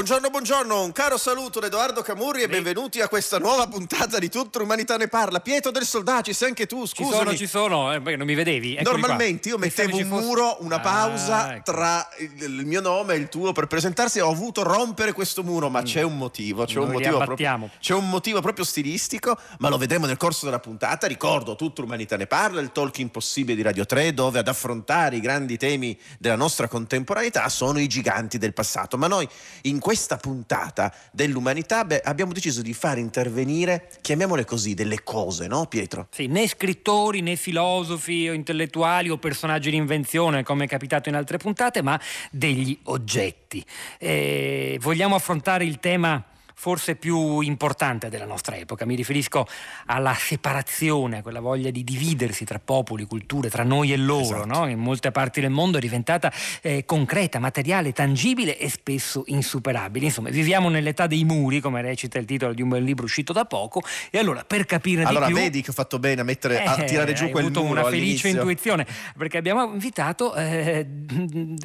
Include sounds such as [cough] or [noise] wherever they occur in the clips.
Buongiorno, buongiorno, un caro saluto da Edoardo Camurri e benvenuti a questa nuova puntata di Tutta l'umanità ne parla. Pietro del Soldaci, sei anche tu, Ci scusami. sono, ci sono, eh, beh, non mi vedevi. Eccomi Normalmente qua. io mettevo un ci fosse- muro, una Ah, pausa ecco. tra il, mio nome e il tuo per presentarsi. Ho avuto rompere questo muro, ma c'è un motivo. C'è un Noi li motivo, proprio, abbattiamo. c'è un motivo proprio stilistico, ma lo vedremo nel corso della puntata. Ricordo, tutta l'umanità ne parla, il talk impossibile di Radio 3, dove ad affrontare i grandi temi della nostra contemporaneità sono i giganti del passato. Ma noi in questa puntata dell'umanità beh, abbiamo deciso di far intervenire, chiamiamole così, delle cose, no Pietro? Sì, né scrittori né filosofi o intellettuali o personaggi di invenzione come è capitato in altre puntate, ma degli oggetti. Eh, vogliamo affrontare il tema forse più importante della nostra epoca, mi riferisco alla separazione, a quella voglia di dividersi tra popoli, culture, tra noi e loro, Esatto. no? in molte parti del mondo è diventata eh, concreta, materiale, tangibile e spesso insuperabile. Insomma, viviamo nell'età dei muri, come recita il titolo di un bel libro uscito da poco, e allora per capirne Allora di più... vedi che ho fatto bene a, mettere, a Eh, tirare giù quel avuto muro una felice all'inizio. intuizione perché abbiamo invitato eh,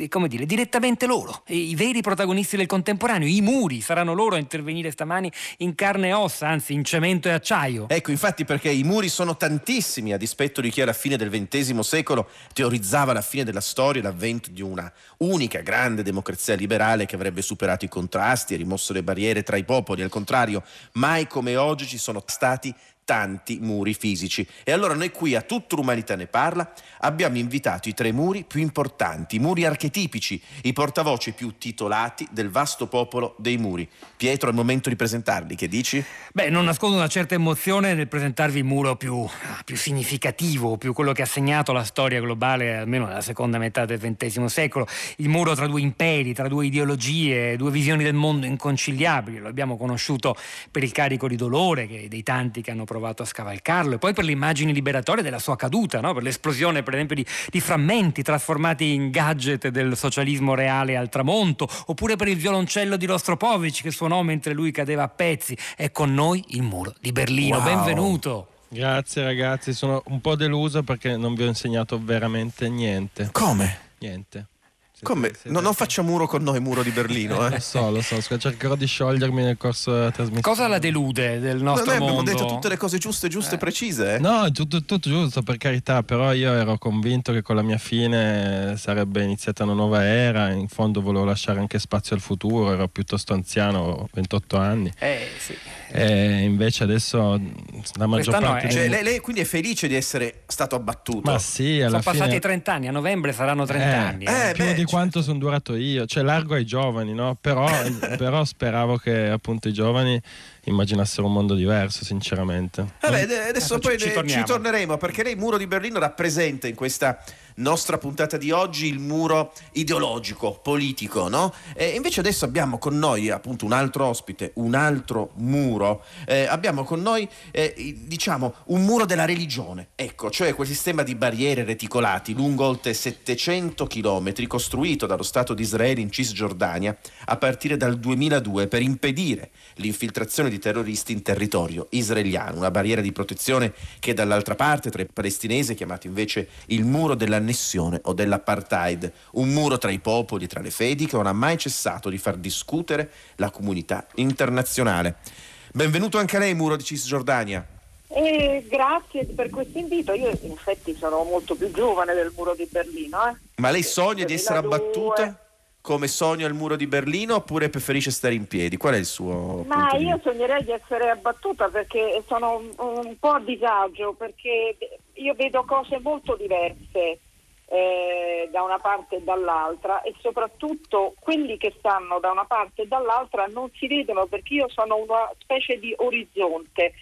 come dire, direttamente loro, i veri protagonisti del contemporaneo, i muri, saranno loro a intervenire stamani in carne e ossa, anzi in cemento e acciaio. Ecco, infatti, perché i muri sono tantissimi, a dispetto di chi alla fine del XX secolo teorizzava la fine della storia e l'avvento di una unica grande democrazia liberale che avrebbe superato i contrasti e rimosso le barriere tra i popoli. Al contrario, mai come oggi ci sono stati tanti muri fisici. E allora noi qui a tutta l'umanità ne parla abbiamo invitato i tre muri più importanti, i muri archetipici, i portavoce più titolati del vasto popolo dei muri. Pietro, è il momento di presentarli, che dici? Beh, non nascondo una certa emozione nel presentarvi il muro più, più significativo, più quello che ha segnato la storia globale, almeno nella seconda metà del XX secolo. Il muro tra due imperi, tra due ideologie, due visioni del mondo inconciliabili. Lo abbiamo conosciuto per il carico di dolore che- dei tanti che hanno provato a scavalcarlo, e poi per le immagini liberatorie della sua caduta, no? per l'esplosione, per esempio, di, di frammenti trasformati in gadget del socialismo reale al tramonto, oppure per il violoncello di Rostropovich che suonò mentre lui cadeva a pezzi. È con noi il muro di Berlino. Wow. Benvenuto. Grazie ragazzi, sono un po' deluso perché non vi ho insegnato veramente niente. Come? Niente. Come? No, non faccia muro con noi, muro di Berlino, eh. Lo so, lo so, cercherò di sciogliermi nel corso della trasmissione. Cosa la delude del No, nostro noi abbiamo mondo? detto tutte le cose giuste, giuste e precise. eh. No, tutto, tutto giusto, per carità, però io ero convinto che con la mia fine sarebbe iniziata una nuova era, in fondo volevo lasciare anche spazio al futuro, ero piuttosto anziano, ho 28 anni, Eh, sì. e invece adesso la maggior Quest'anno parte... è- Cioè, dei- lei, lei quindi è felice di essere stato abbattuto. Ma sì, alla Sono passati fine... 30 anni, a novembre saranno 30 Eh, anni. eh. eh, più beh, di quanto sono durato io, cioè largo ai giovani, no? Però, [laughs] però speravo che appunto i giovani immaginassero un mondo diverso, sinceramente. Vabbè, de- adesso Eh, poi ci- ci ne- torniamo. torneremo perché lei, il muro di Berlino, rappresenta in questa nostra puntata di oggi il muro ideologico, politico, no? E invece adesso abbiamo con noi appunto un altro ospite, un altro muro. Eh, abbiamo con noi, eh, diciamo, un muro della religione, ecco, cioè quel sistema di barriere reticolati lungo oltre 700 km costruito dallo Stato di Israele in Cisgiordania a partire dal 2002 per impedire l'infiltrazione di terroristi in territorio israeliano, una barriera di protezione che dall'altra parte tra i palestinesi chiamato invece il muro dell'annessione o dell'apartheid, un muro tra i popoli, tra le fedi che non ha mai cessato di far discutere la comunità internazionale. Benvenuto anche a lei, muro di Cisgiordania. Eh, grazie per questo invito. Io in effetti sono molto più giovane del muro di Berlino. eh. Ma lei sogna di essere 2002. abbattuta come sogno al muro di Berlino oppure preferisce stare in piedi? Qual è il suo Ma io sognerei di essere abbattuta perché sono un, un po' a disagio, perché io vedo cose molto diverse eh, da una parte e dall'altra e soprattutto quelli che stanno da una parte e dall'altra non si vedono perché io sono una specie di orizzonte.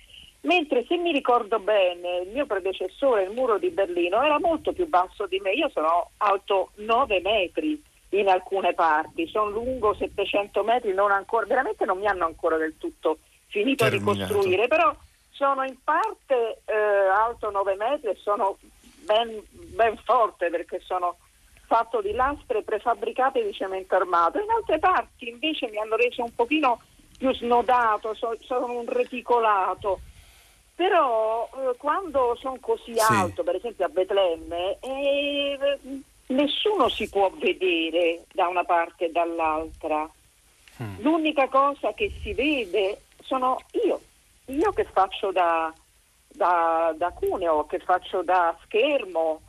Mentre se mi ricordo bene, il mio predecessore, il muro di Berlino, era molto più basso di me. Io sono alto 9 metri in alcune parti, sono lungo 700 metri, non ancora, veramente non mi hanno ancora del tutto finito Terminato. di costruire, però sono in parte eh, alto 9 metri e sono ben, ben forte perché sono fatto di lastre prefabbricate di cemento armato, in altre parti invece mi hanno reso un pochino più snodato, so- sono un reticolato. Però eh, quando sono così Sì. alto, per esempio a Betlemme, eh, nessuno si può vedere da una parte e dall'altra. L'unica cosa che si vede sono io, io che faccio da, da, da cuneo, che faccio da schermo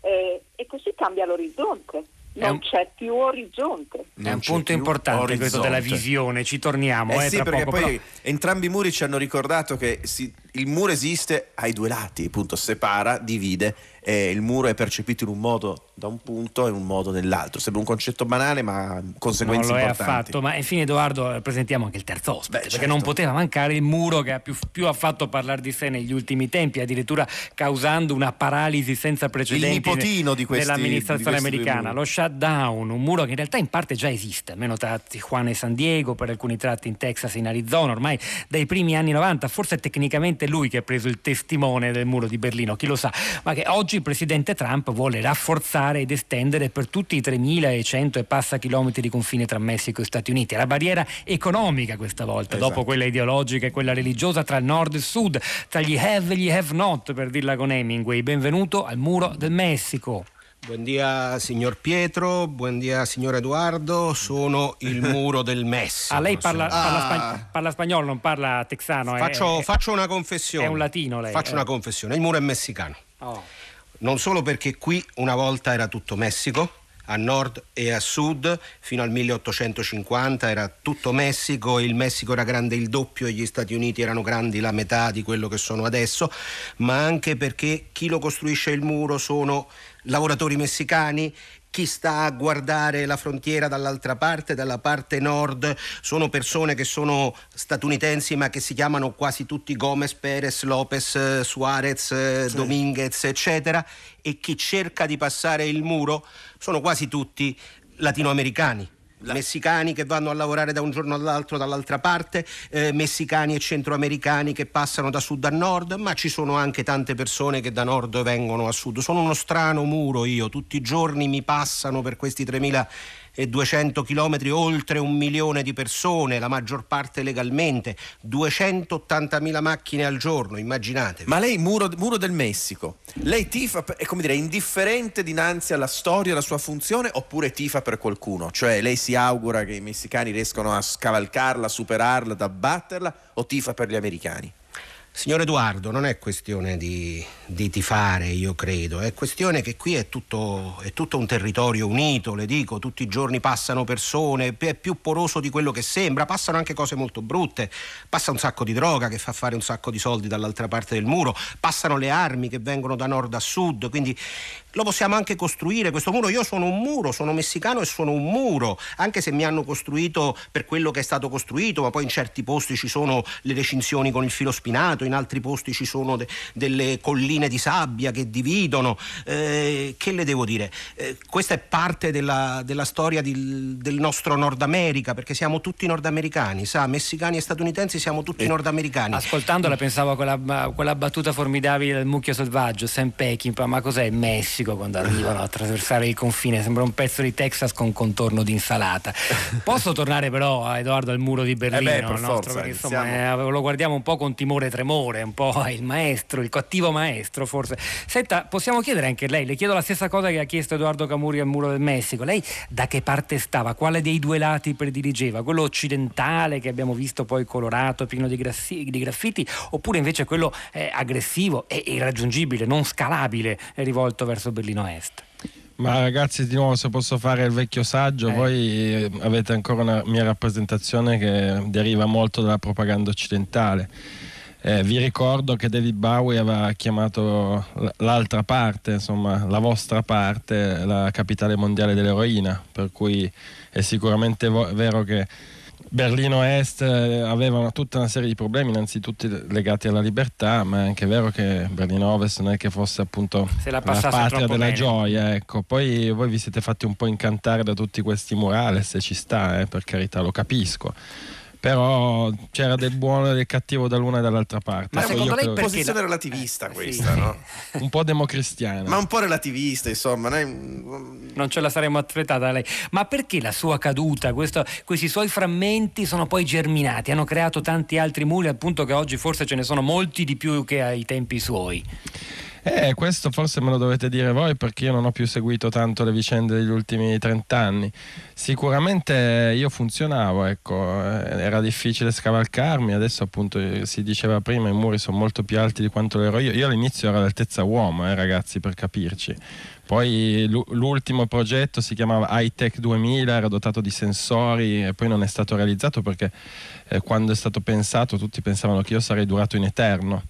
eh, e così cambia l'orizzonte. Non un- c'è più orizzonte. È un punto importante questo orizzonte. della visione, ci torniamo Eh eh, sì, tra perché poco. poi però- entrambi i muri ci hanno ricordato che si- il muro esiste ai due lati, appunto separa, divide e il muro è percepito in un modo da un punto e in un modo nell'altro. Sembra un concetto banale ma Non conseguenze lo è importanti. affatto, ma infine Edoardo eh, presentiamo anche il terzo ospite, Beh, perché certo. non poteva mancare il muro che ha più, più ha fatto parlare di sé negli ultimi tempi, addirittura causando una paralisi senza precedenti nipotino di questi- due americana, lo shutdown, un muro che in realtà in parte già esiste, almeno tra Tijuana e San Diego, per alcuni tratti in Texas e in Arizona, ormai dai primi anni 90, forse è tecnicamente lui che ha preso il testimone del muro di Berlino, chi lo sa, ma che oggi il presidente Trump vuole rafforzare ed estendere per tutti i 3100 e passa chilometri di confine tra Messico e Stati Uniti. È la barriera economica questa volta, Esatto. dopo quella ideologica e quella religiosa tra il nord e il sud, tra gli have e gli have not, per dirla con Hemingway. Benvenuto al muro del Messico. Buongiorno signor Pietro, buongiorno signor Edoardo, sono il muro del Messico. Ah, lei parla, parla Ah. spagn- parla spagnolo, non parla texano. Faccio, è- faccio una confessione. è un latino lei, Faccio eh. una confessione, il muro è messicano. Oh. Non solo perché qui una volta era tutto Messico, a nord e a sud, fino al 1850 era tutto Messico, il Messico era grande il doppio e gli Stati Uniti erano grandi la metà di quello che sono adesso, ma anche perché chi lo costruisce il muro sono lavoratori messicani. Chi sta a guardare la frontiera dall'altra parte, dalla parte nord, sono persone che sono statunitensi ma che si chiamano quasi tutti Gomez, Perez, Lopez, eh, Suarez, eh, Dominguez, eccetera, e chi cerca di passare il muro sono quasi tutti latinoamericani. Messicani che vanno a lavorare da un giorno all'altro dall'altra parte, eh, messicani e centroamericani che passano da sud a nord, ma ci sono anche tante persone che da nord vengono a sud. Sono uno strano muro io, tutti i giorni mi passano per questi 3200 chilometri oltre un milione di persone, la maggior parte legalmente, 280.000 macchine al giorno, immaginate. Ma lei, muro, muro del Messico, lei tifa, è come dire, indifferente dinanzi alla storia, alla sua funzione, oppure tifa per qualcuno? Cioè lei si augura che i messicani riescano a scavalcarla, a superarla, ad abbatterla, o tifa per gli americani? Signor Edoardo, non è questione di, di tifare, io credo, è questione che qui è tutto, è tutto un territorio unito, le dico, tutti i giorni passano persone, è più poroso di quello che sembra, passano anche cose molto brutte, passa un sacco di droga che fa fare un sacco di soldi dall'altra parte del muro, passano le armi che vengono da nord a sud, quindi lo possiamo anche costruire questo muro. Io sono un muro, sono messicano e sono un muro, anche se mi hanno costruito per quello che è stato costruito, ma poi in certi posti ci sono le recinzioni con il filo spinato, in altri posti ci sono de- delle colline di sabbia che dividono. Eh, che le devo dire? Eh, questa è parte della, della storia di- del nostro Nord America, perché siamo tutti nordamericani, sa, messicani e statunitensi siamo tutti nordamericani. Ascoltandola pensavo a quella, quella battuta formidabile del mucchio selvaggio, Sam Peckinpah, ma cos'è il Messico quando arrivano a attraversare il confine? Sembra un pezzo di Texas con contorno di insalata. [laughs] Posso tornare però a Edoardo al muro di Berlino? Eh beh, nostro, forza, perché insomma eh, lo guardiamo un po' con timore e tremore, un po' [laughs] il maestro, il cattivo maestro forse. Senta, possiamo chiedere anche a lei, le chiedo la stessa cosa che ha chiesto Edoardo Camuri al muro del Messico. Lei da che parte stava? Quale dei due lati prediligeva? Quello occidentale che abbiamo visto poi colorato, pieno di, grassi- di graffiti, oppure invece quello eh, aggressivo e irraggiungibile, non scalabile, eh, rivolto verso Berlino Est? Ma ragazzi, di nuovo, se posso fare il vecchio saggio, Eh. voi eh, avete ancora una mia rappresentazione che deriva molto dalla propaganda occidentale. Eh, vi ricordo che David Bowie aveva chiamato l'altra parte, insomma, la vostra parte, la capitale mondiale dell'eroina, per cui è sicuramente vo- vero che Berlino Est eh, aveva una- tutta una serie di problemi, innanzitutto legati alla libertà, ma è anche vero che Berlino Ovest non è che fosse appunto Se la la patria della bene. gioia, ecco. Poi voi vi siete fatti un po' incantare da tutti questi murales, se ci sta, eh, per carità, lo capisco. Però c'era del buono e del cattivo dall'una e dall'altra parte. Ma Ecco, secondo io lei credo- è posizione relativista Eh, questa, sì. no? un po' democristiana. Ma un po' relativista, insomma. ne- Non ce la saremmo aspettata da lei. Ma perché la sua caduta, questo- questi suoi frammenti sono poi germinati, hanno creato tanti altri muri, appunto che oggi forse ce ne sono molti di più che ai tempi suoi. Eh, questo forse me lo dovete dire voi perché io non ho più seguito tanto le vicende degli ultimi 30 anni. Sicuramente io funzionavo, ecco, eh, era difficile scavalcarmi, adesso appunto eh, si diceva prima i muri sono molto più alti di quanto lo ero io. Io all'inizio ero all'altezza uomo, eh, ragazzi, per capirci. Poi l'u- l'ultimo progetto si chiamava iTech 2000, era dotato di sensori e poi non è stato realizzato perché eh, quando è stato pensato tutti pensavano che io sarei durato in eterno.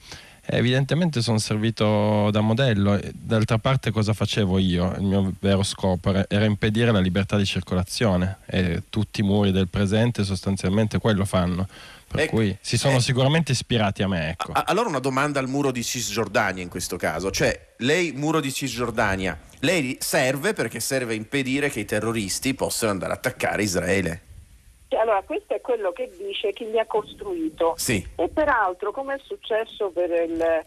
Evidentemente sono servito da modello, d'altra parte cosa facevo io? Il mio vero scopo era, impedire la libertà di circolazione e tutti i muri del presente sostanzialmente quello fanno, per Ecco, cui si sono eh. sicuramente ispirati a me. Ecco. A- Allora una domanda al muro di Cisgiordania in questo caso, cioè lei muro di Cisgiordania, lei serve perché serve a impedire che i terroristi possano andare a attaccare Israele. Allora, questo è quello che dice chi li ha costruito. Sì. E peraltro, come è successo per il,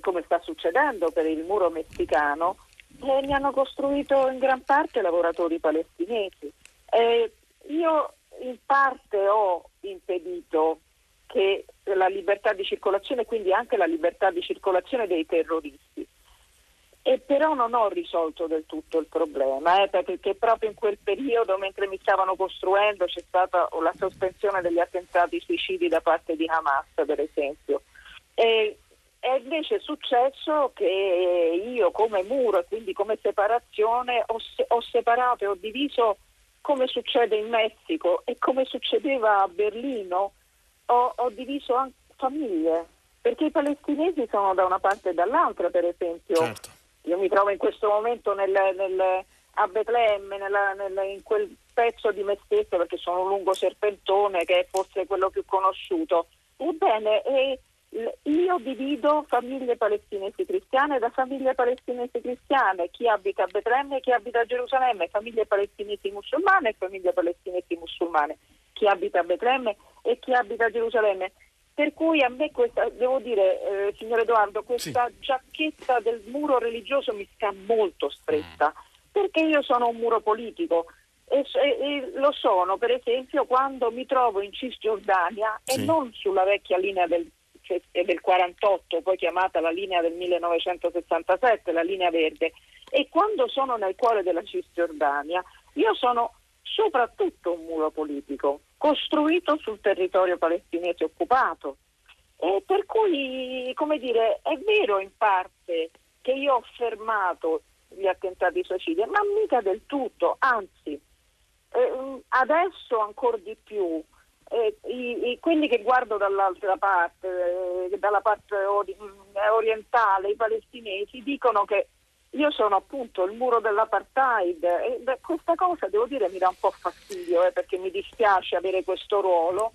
come sta succedendo per il muro messicano, eh, ne hanno costruito in gran parte lavoratori palestinesi. Eh, io in parte ho impedito che la libertà di circolazione, quindi anche la libertà di circolazione dei terroristi. E però non ho risolto del tutto il problema, eh, perché proprio in quel periodo, mentre mi stavano costruendo, c'è stata la sospensione degli attentati suicidi da parte di Hamas, per esempio. E, è invece successo che io come muro e quindi come separazione ho, ho separato e ho diviso come succede in Messico e come succedeva a Berlino, ho, ho diviso anche famiglie, perché i palestinesi sono da una parte e dall'altra, per esempio. Certo. Io mi trovo in questo momento nel- nel- a Betlemme, nella- nel- in quel pezzo di me stesso, perché sono un lungo serpentone che è forse quello più conosciuto. Ebbene, e io divido famiglie palestinesi cristiane da famiglie palestinesi cristiane, chi abita a Betlemme e chi abita a Gerusalemme, famiglie palestinesi musulmane e famiglie palestinesi musulmane, chi abita a Betlemme e chi abita a Gerusalemme. Per cui a me questa, devo dire, eh, signor Edoardo, questa giacchetta del muro religioso mi sta molto stretta, perché io sono un muro politico e, e- e lo sono, per esempio, quando mi trovo in Cisgiordania e Sì. non sulla vecchia linea del, del 48, poi chiamata la linea del 1967, la linea verde, e quando sono nel cuore della Cisgiordania, io sono soprattutto un muro politico, costruito sul territorio palestinese occupato. E per cui, come dire, è vero in parte che io ho fermato gli attentati suicidi, ma mica del tutto, anzi, eh, adesso ancora di più. eh, i- i- quelli che guardo dall'altra parte, eh, dalla parte ori- eh, orientale, i palestinesi, dicono che io sono appunto il muro dell'apartheid e beh, questa cosa devo dire mi dà un po' fastidio eh, perché mi dispiace avere questo ruolo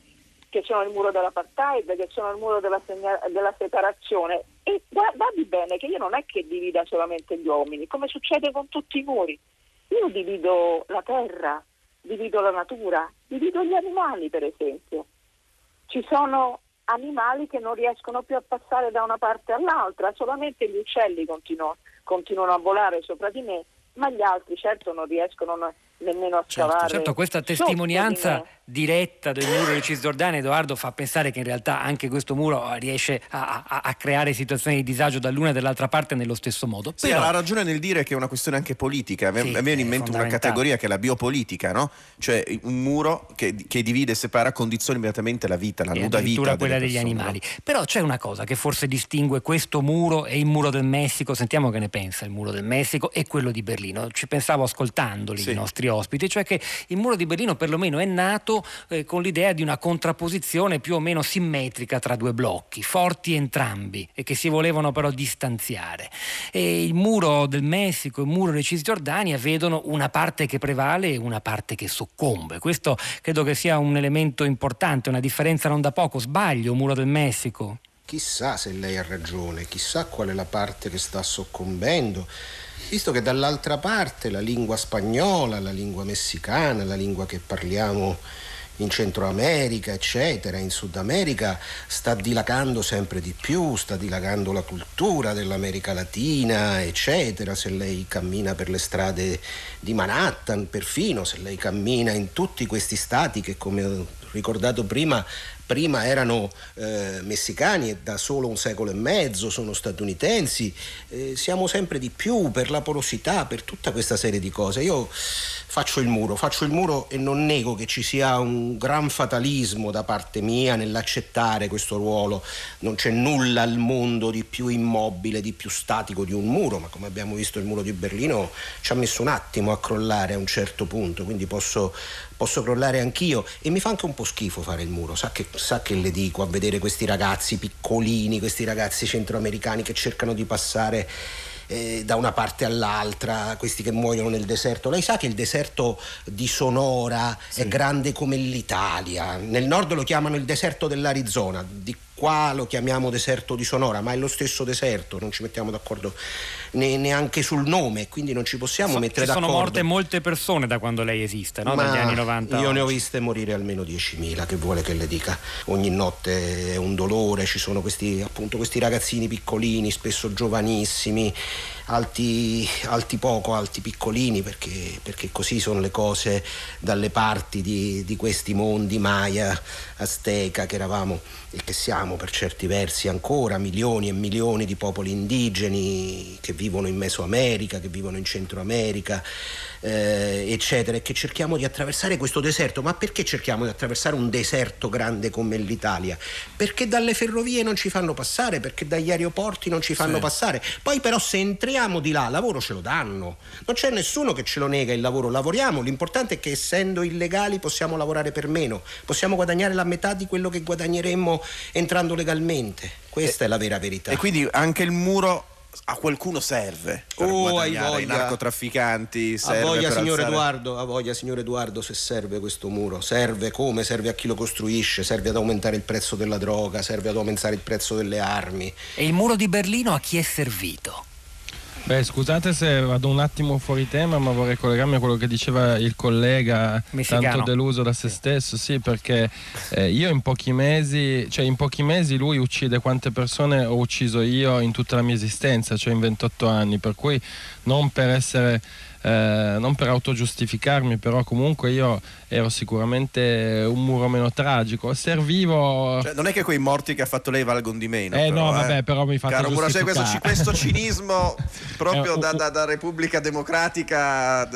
che sono il muro dell'apartheid, che sono il muro della, segna- della separazione. E gua- guardi bene che io non è che divida solamente gli uomini, come succede con tutti i muri, io divido la terra, divido la natura, divido gli animali per esempio. Ci sono animali che non riescono più a passare da una parte all'altra, solamente gli uccelli continuano, continuano a volare sopra di me, ma gli altri certo non riescono ne- nemmeno a scavare. Certo, questa sotto di testimonianza. Diretta del muro di Cisgiordania, Edoardo, fa pensare che in realtà anche questo muro riesce a, a- a creare situazioni di disagio dall'una e dall'altra parte nello stesso modo. Sì, Però- ha ragione nel dire che è una questione anche politica. Sì, a me viene in mente una categoria che è la biopolitica, no? Cioè un muro che, che divide e separa condiziona immediatamente la vita, la e nuda vita. quella degli persone, animali. Però c'è una cosa che forse distingue questo muro e il muro del Messico, sentiamo che ne pensa il muro del Messico e quello di Berlino. Ci pensavo ascoltandoli Sì. i nostri ospiti, cioè che il muro di Berlino perlomeno è nato eh, con l'idea di una contrapposizione più o meno simmetrica tra due blocchi, forti entrambi e che si volevano però distanziare. E il muro del Messico e il muro di Cisgiordania vedono una parte che prevale e una parte che soccombe. Questo credo che sia un elemento importante, una differenza non da poco. Sbaglio, muro del Messico? Chissà se lei ha ragione, chissà qual è la parte che sta soccombendo, visto che dall'altra parte la lingua spagnola, la lingua messicana, la lingua che parliamo in Centro America, eccetera, in Sud America, sta dilagando sempre di più, sta dilagando la cultura dell'America Latina, eccetera. Se lei cammina per le strade di Manhattan, perfino se lei cammina in tutti questi stati che, come ho ricordato prima, prima erano eh, messicani e da solo un secolo e mezzo sono statunitensi, eh, siamo sempre di più per la porosità, per tutta questa serie di cose. Io faccio il muro, faccio il muro e non nego che ci sia un gran fatalismo da parte mia nell'accettare questo ruolo. Non c'è nulla al mondo di più immobile, di più statico di un muro, ma come abbiamo visto il muro di Berlino ci ha messo un attimo a crollare a un certo punto, quindi posso, posso crollare anch'io? E mi fa anche un po' schifo fare il muro, sa che, sa che le dico a vedere questi ragazzi piccolini, questi ragazzi centroamericani che cercano di passare eh, da una parte all'altra, questi che muoiono nel deserto. Lei sa che il deserto di Sonora sì. è grande come l'Italia, nel nord lo chiamano il deserto dell'Arizona, di qua lo chiamiamo deserto di Sonora, ma è lo stesso deserto, non ci mettiamo d'accordo ne, neanche sul nome, quindi non ci possiamo so, mettere ci d'accordo. Sono morte molte persone da quando lei esiste, no? dagli anni 90. Io ne ho viste morire almeno 10.000, che vuole che le dica. Ogni notte è un dolore, ci sono questi, appunto, questi ragazzini piccolini, spesso giovanissimi, alti, alti poco, alti piccolini, perché, perché, così sono le cose dalle parti di, di questi mondi Maya, Azteca, che eravamo e che siamo per certi versi ancora, milioni e milioni di popoli indigeni che vivono in Mesoamerica, che vivono in Centro America, eh, eccetera, e che cerchiamo di attraversare questo deserto. Ma perché cerchiamo di attraversare un deserto grande come l'Italia? Perché dalle ferrovie non ci fanno passare, perché dagli aeroporti non ci fanno sì. passare. Poi però se entriamo di là, lavoro ce lo danno. Non c'è nessuno che ce lo nega il lavoro, lavoriamo. L'importante è che essendo illegali possiamo lavorare per meno, possiamo guadagnare la metà di quello che guadagneremmo entrando legalmente. Questa e, è la vera verità. E quindi anche il muro a qualcuno serve per oh, guadagnare, i narcotrafficanti serve a voglia signor alzare... Edoardo? A voglia signor Edoardo se serve questo muro? Serve come? serve a chi lo costruisce? Serve ad aumentare il prezzo della droga? Serve ad aumentare il prezzo delle armi? E il muro di Berlino a chi è servito? Beh, scusate se vado un attimo fuori tema, ma vorrei collegarmi a quello che diceva il collega, Messicano. tanto deluso da se stesso, sì, perché eh, io in pochi mesi, cioè in pochi mesi lui uccide quante persone ho ucciso io in tutta la mia esistenza, cioè in 28 anni, per cui non per essere eh, non per autogiustificarmi, però comunque io ero sicuramente un muro meno tragico. Servivo. Cioè, non è che quei morti che ha fatto lei valgono di meno. Eh però, no, vabbè, però mi fa Caro Murasei, questo, questo cinismo [laughs] proprio eh, da, da, da, Repubblica Democratica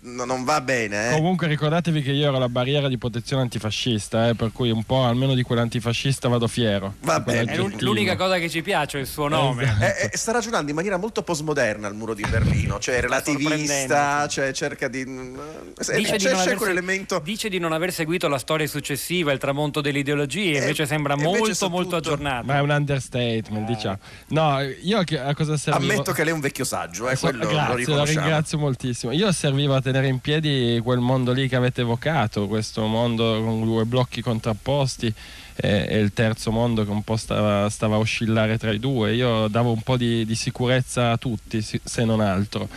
non va bene. Eh. Comunque ricordatevi che io ero la barriera di protezione antifascista, eh, per cui un po' almeno di quell'antifascista vado fiero. Va bene. È l'unica cosa che ci piace, il suo nome. Eh, sta ragionando in maniera molto postmoderna il muro di Berlino, cioè relativista, cioè cerca di... Dice, c'è, di c'è quell'elemento... dice di non aver seguito la storia successiva, il tramonto delle ideologie, invece sembra molto molto aggiornato. Ma è un understatement, diciamo. No, io a cosa servivo? Ammetto che lei è un vecchio saggio, eh, quello grazie, lo, lo ringrazio moltissimo. Io servivo a tenere in piedi quel mondo lì che avete evocato, questo mondo con due blocchi contrapposti e, e il terzo mondo che un po' stava, stava, a oscillare tra i due. Io davo un po' di, di sicurezza a tutti, se non altro.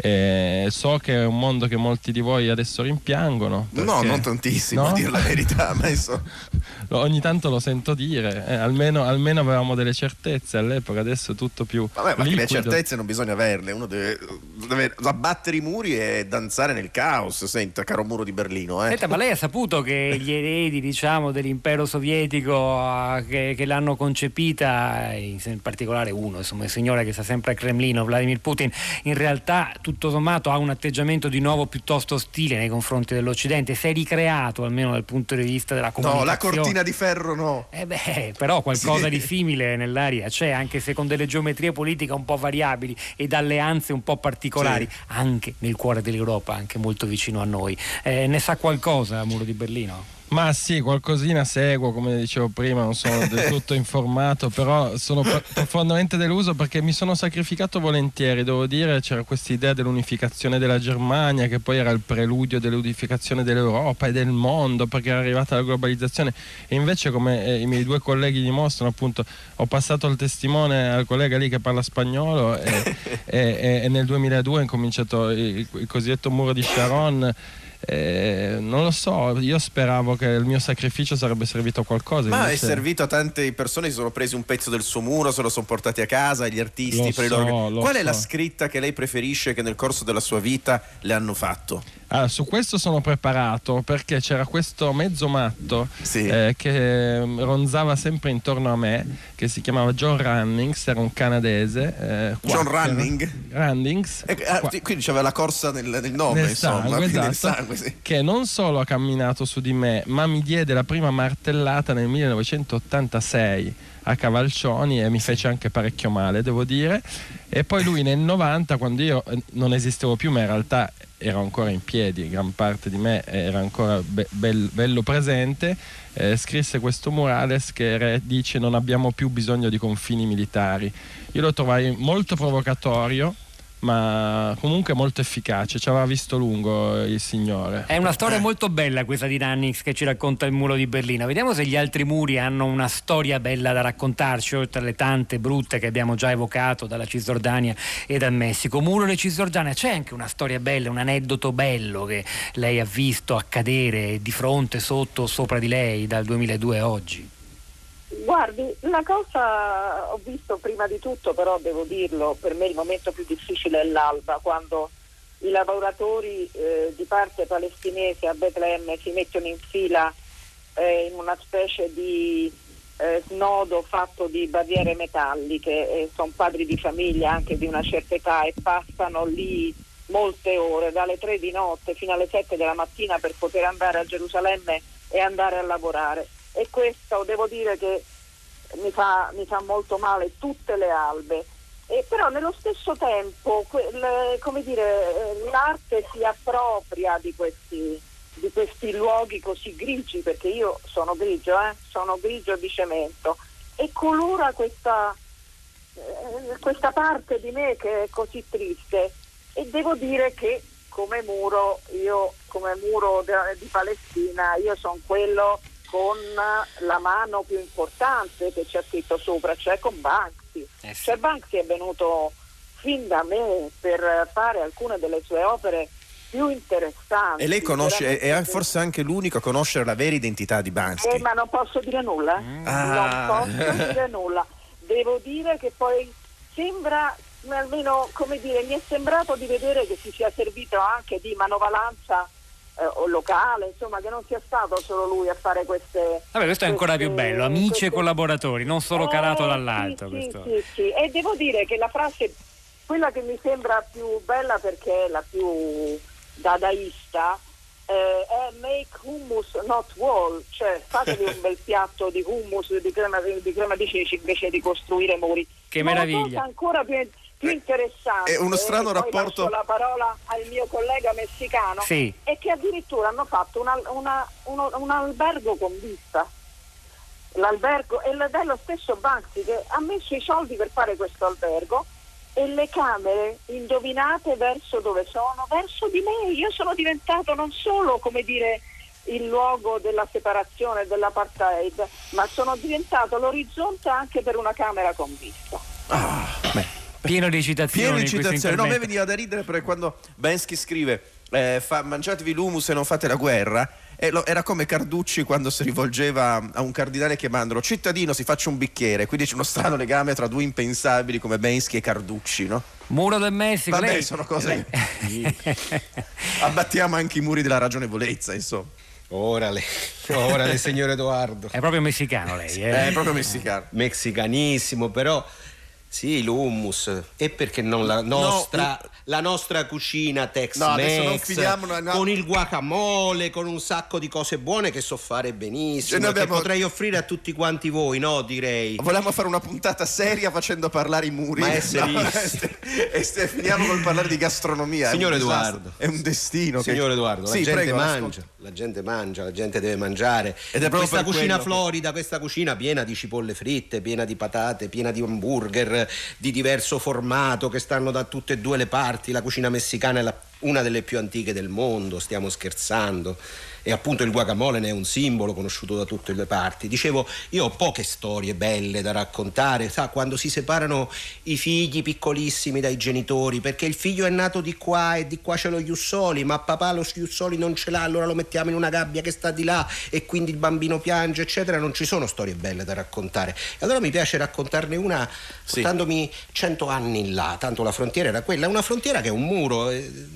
Eh, so che è un mondo che molti di voi adesso rimpiangono. Perché... No, non tantissimo, no? a dire la verità. Messo... [laughs] Ogni tanto lo sento dire, eh, almeno, almeno, avevamo delle certezze all'epoca, adesso è tutto più. Vabbè, ma le certezze non bisogna averle, uno deve, deve, abbattere i muri e danzare nel caos. Senta, caro muro di Berlino. Eh. Senta, ma lei ha saputo che [laughs] gli eredi diciamo, dell'impero sovietico uh, che, che, l'hanno concepita, in particolare uno, insomma, il signore che sta sempre a Cremlino, Vladimir Putin, in realtà tutto sommato ha un atteggiamento di nuovo piuttosto ostile nei confronti dell'Occidente, si è ricreato almeno dal punto di vista della comunicazione. No, la cortina di ferro no. Eh beh, però qualcosa sì. di simile nell'aria c'è, anche se con delle geometrie politiche un po' variabili ed alleanze un po' particolari, sì. anche nel cuore dell'Europa, anche molto vicino a noi. Eh, ne sa qualcosa, Muro di Berlino? Ma sì, qualcosina seguo, come dicevo prima, non sono del [laughs] tutto informato, però sono profondamente deluso perché mi sono sacrificato volentieri, devo dire, c'era questa idea dell'unificazione della Germania che poi era il preludio dell'unificazione dell'Europa e del mondo perché era arrivata la globalizzazione. E invece come eh, i miei due colleghi dimostrano, appunto, ho passato il testimone al collega lì che parla spagnolo e, [laughs] e, e nel 2002 ho incominciato il, il cosiddetto muro di Sharon Eh, non lo so, io speravo che il mio sacrificio sarebbe servito a qualcosa. Ma invece... è servito a tante persone, si sono presi un pezzo del suo muro, se lo sono portati a casa, gli artisti. Lo per i so, loro... lo Qual è so. la scritta che lei preferisce che nel corso della sua vita le hanno fatto? Allora, su questo sono preparato perché c'era questo mezzo matto Sì. eh, che mm, ronzava sempre intorno a me, che si chiamava John Runnings, era un canadese. eh, John. Running? Runnings. Eh, ah, qua- sì, quindi c'aveva la corsa nel, nel nome, nel insomma. sangue, esatto, sangue, sì. che non solo ha camminato su di me, ma mi diede la prima martellata nel 1986 a Cavalcioni e mi fece anche parecchio male, devo dire. E poi lui nel 90, quando io eh, non esistevo più, ma in realtà ero ancora in piedi, gran parte di me era ancora be- bel- bello presente, eh, scrisse questo murales che re- dice non abbiamo più bisogno di confini militari. Io lo trovai molto provocatorio, ma comunque molto efficace, ci aveva visto lungo il signore. È una storia molto bella questa di Nannix che ci racconta il muro di Berlino. Vediamo se gli altri muri hanno una storia bella da raccontarci, oltre alle tante brutte che abbiamo già evocato dalla Cisgiordania e dal Messico. Muro di Cisgiordania, c'è anche una storia bella, un aneddoto bello che lei ha visto accadere di fronte, sotto, sopra di lei dal 2002 a oggi. Guardi, la cosa ho visto prima di tutto, però devo dirlo, per me il momento più difficile è l'alba, quando i lavoratori eh, di parte palestinese a Betlemme si mettono in fila eh, in una specie di eh, snodo fatto di barriere metalliche, e sono padri di famiglia anche di una certa età e passano lì molte ore, dalle 3 di notte fino alle 7 della mattina per poter andare a Gerusalemme e andare a lavorare. E questo devo dire che mi fa, mi fa molto male tutte le albe. E però nello stesso tempo quel- dire, eh, l'arte si appropria di questi, di questi luoghi così grigi, perché io sono grigio, eh, sono grigio di cemento, e colora questa, eh, questa parte di me che è così triste. E devo dire che come muro, io come muro de- di Palestina, io sono quello con la mano più importante che c'è scritto sopra, cioè con Banksy. Eh sì. Cioè Banksy è venuto fin da me per fare alcune delle sue opere più interessanti. E lei conosce, è, forse anche l'unico a conoscere la vera identità di Bansky. eh, ma non posso dire nulla. Ah. Non posso dire [laughs] nulla. Devo dire che poi sembra, almeno come dire, mi è sembrato di vedere che si sia servito anche di manovalanza eh, locale, insomma, che non sia stato solo lui a fare queste. Vabbè, questo è ancora queste- più bello, amici e queste- collaboratori, non solo eh, calato sì, dall'alto. Sì, questo. sì, sì. E devo dire che la frase, quella che mi sembra più bella perché è la più dadaista, eh, è make hummus not wall, cioè fatevi un bel [laughs] piatto di hummus, di crema di, crema di ceci invece di costruire muri. Che Ma meraviglia. ancora più, più interessante è uno strano rapporto- la parola al mio collega messicano Sì. è che addirittura hanno fatto una- una- uno- un albergo con vista l'albergo ed è lo stesso Banksy che ha messo i soldi per fare questo albergo e le camere indovinate verso dove sono? Verso di me. Io sono diventato non solo, come dire, il luogo della separazione dell'apartheid, ma sono diventato l'orizzonte anche per una camera con vista. Pieno di citazioni. Pieno di citazioni. No, a me veniva da ridere perché quando Bensky scrive eh, fa- mangiatevi l'humus e non fate la guerra. lo- era come Carducci quando si rivolgeva a un cardinale chiamandolo cittadino si faccia un bicchiere quindi c'è uno strano legame tra due impensabili come Bensky e Carducci no? Muro del Messico. vabbè lei- sono cose [laughs] abbattiamo anche i muri della ragionevolezza insomma Orale, orale signor Edoardo. È proprio messicano lei, eh? è proprio messicano Mexicanissimo, però sì, l'hummus. E perché non la nostra, la nostra cucina Tex-Mex No, adesso non filiamo una- no. con il guacamole, con un sacco di cose buone che so fare benissimo, Cioè, che abbiamo- potrei offrire a tutti quanti voi, no? Direi. Volevamo fare una puntata seria facendo parlare i muri. Ma è [laughs] No, serissimo. e ste- finiamo col parlare di gastronomia. è Signor disastro. Edoardo. È un destino. che- Signor Edoardo, la Sì, gente prego, mangia, la gente mangia, la gente deve mangiare. Ed è proprio questa cucina che- florida, questa cucina piena di cipolle fritte, piena di patate, piena di hamburger di diverso formato che stanno da tutte e due le parti, la cucina messicana e la una delle più antiche del mondo, stiamo scherzando e appunto il guacamole ne è un simbolo conosciuto da tutte le parti. Dicevo, io ho poche storie belle da raccontare, sa, quando si separano i figli piccolissimi dai genitori, perché il figlio è nato di qua e di qua c'è lo Jussoli, ma papà lo Jussoli non ce l'ha, allora lo mettiamo in una gabbia che sta di là e quindi il bambino piange, eccetera, non ci sono storie belle da raccontare. E allora mi piace raccontarne una sì. portandomi cento anni in là, tanto la frontiera era quella, una frontiera che è un muro,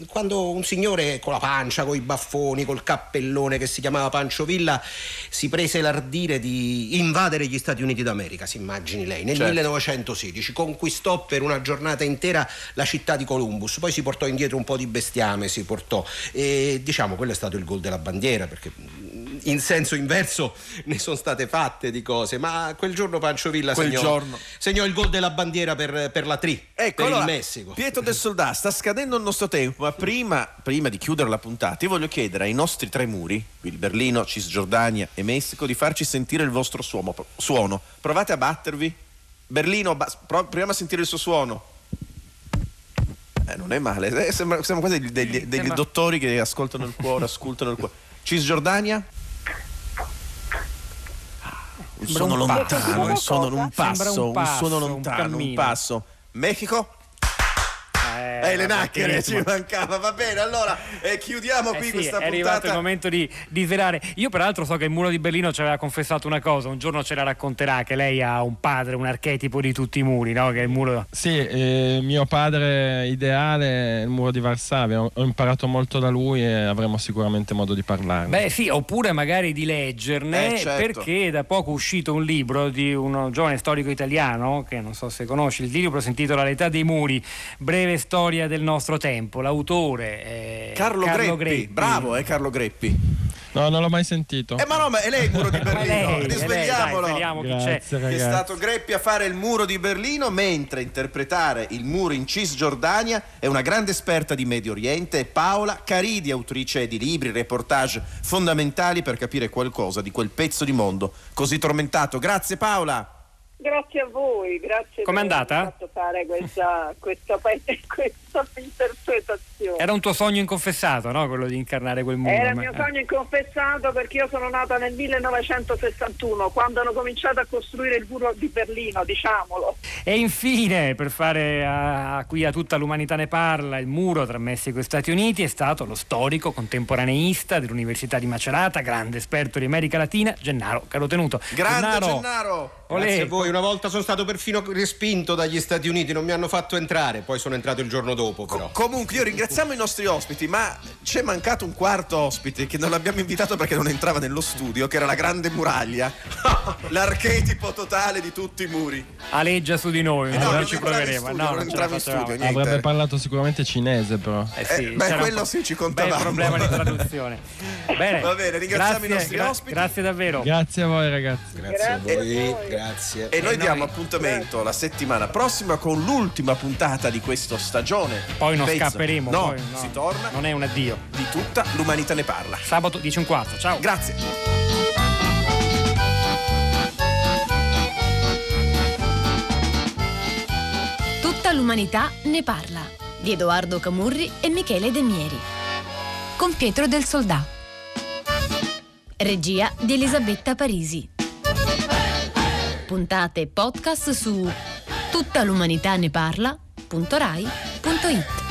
quando un signore con la pancia, con i baffoni, col cappellone, Napoleone che si chiamava Pancio Villa si prese l'ardire di invadere gli Stati Uniti d'America, si immagini lei, nel certo. 1916 conquistò per una giornata intera la città di Columbus, poi si portò indietro un po' di bestiame, si portò e diciamo quello è stato il gol della bandiera perché in senso inverso [laughs] ne sono state fatte di cose, ma quel giorno Pancio Villa segnò, giorno... segnò, il gol della bandiera per, per la Tri, ecco, per allora, il Messico. Pietro del Soldato, sta scadendo il nostro tempo, ma prima, prima di chiudere la puntata io voglio chiedere ai nostri tre muri, il Berlino, Cisgiordania e Messico, di farci sentire il vostro suono. suono. Provate a battervi. Berlino, ba- proviamo a sentire il suo suono. Eh, non è male, eh, sembra, sembra quasi degli, degli, degli dottori che ascoltano il cuore, ascoltano il cuore. [laughs] Cisgiordania? Un suono lontano, un suono, un passo, un, suono lontano, un, un passo. Mexico? Eh, eh le nacchere ci mancava, va bene. Allora eh, chiudiamo eh qui sì, questa è puntata. È arrivato il momento di, di svelare. Io, peraltro, so che il muro di Berlino ci aveva confessato una cosa. Un giorno ce la racconterà che lei ha un padre, un archetipo di tutti i muri, no? Che è il muro. Sì, eh, mio padre ideale è il muro di Varsavia. Ho, ho imparato molto da lui e avremo sicuramente modo di parlarne. Beh, sì, oppure magari di leggerne, eh, certo. perché da poco è uscito un libro di un giovane storico italiano, che non so se conosci, il libro si intitola L'età dei muri, breve storia del nostro tempo. L'autore è Carlo, Carlo Greppi. Greppi. Bravo, eh, Carlo Greppi. No, non l'ho mai sentito. Eh, ma no, ma è lei il muro di [laughs] Berlino. Risvegliamolo. Grazie, che è stato Greppi a fare il muro di Berlino, mentre interpretare il muro in Cisgiordania è una grande esperta di Medio Oriente, è Paola Caridi, autrice di libri, reportage fondamentali per capire qualcosa di quel pezzo di mondo così tormentato. Grazie Paola. Grazie a voi, grazie Com'è andata? per aver fatto fare questa, questa, [laughs] questa, interpretazione. Era un tuo sogno inconfessato, no? Quello di incarnare quel mondo. Era il mio sogno inconfessato perché io sono nata nel 1961, quando hanno cominciato a costruire il muro di Berlino, diciamolo. E infine, per fare a, a qui a tutta l'umanità ne parla, il muro tra Messico e Stati Uniti è stato lo storico contemporaneista dell'Università di Macerata, grande esperto di America Latina, Gennaro Carotenuto. Grande Gennaro! Gennaro. Grazie a voi, una volta sono stato perfino respinto dagli Stati Uniti, non mi hanno fatto entrare, poi sono entrato il giorno dopo. Però. Com- comunque, io ringraziamo i nostri ospiti, ma c'è mancato un quarto ospite che non l'abbiamo invitato perché non entrava nello studio, che era la grande muraglia, [laughs] l'archetipo totale di tutti i muri. Aleggia su di noi, eh no, noi ci proveremo. Studio, no, non entrava in studio. Niente. Avrebbe parlato sicuramente cinese, però. Eh sì, eh, beh, quello sì, ci contavamo. Beh, problema di traduzione. [laughs] Bene, Va bene, ringraziamo grazie, i nostri gra- ospiti. Grazie davvero. Grazie a voi, ragazzi. Grazie, grazie a voi, grazie. E noi noi. diamo appuntamento la settimana prossima con l'ultima puntata di questa stagione. Poi non Pezzo. scapperemo. No, poi, no, si torna. Non è un addio. Di tutta l'umanità ne parla. Sabato 10 un quarto. Ciao. Grazie. Tutta l'umanità ne parla di Edoardo Camurri e Michele Demieri. Con Pietro del Soldà. Regia di Elisabetta Parisi. Puntate podcast su tuttalumanità ne parla.rai.it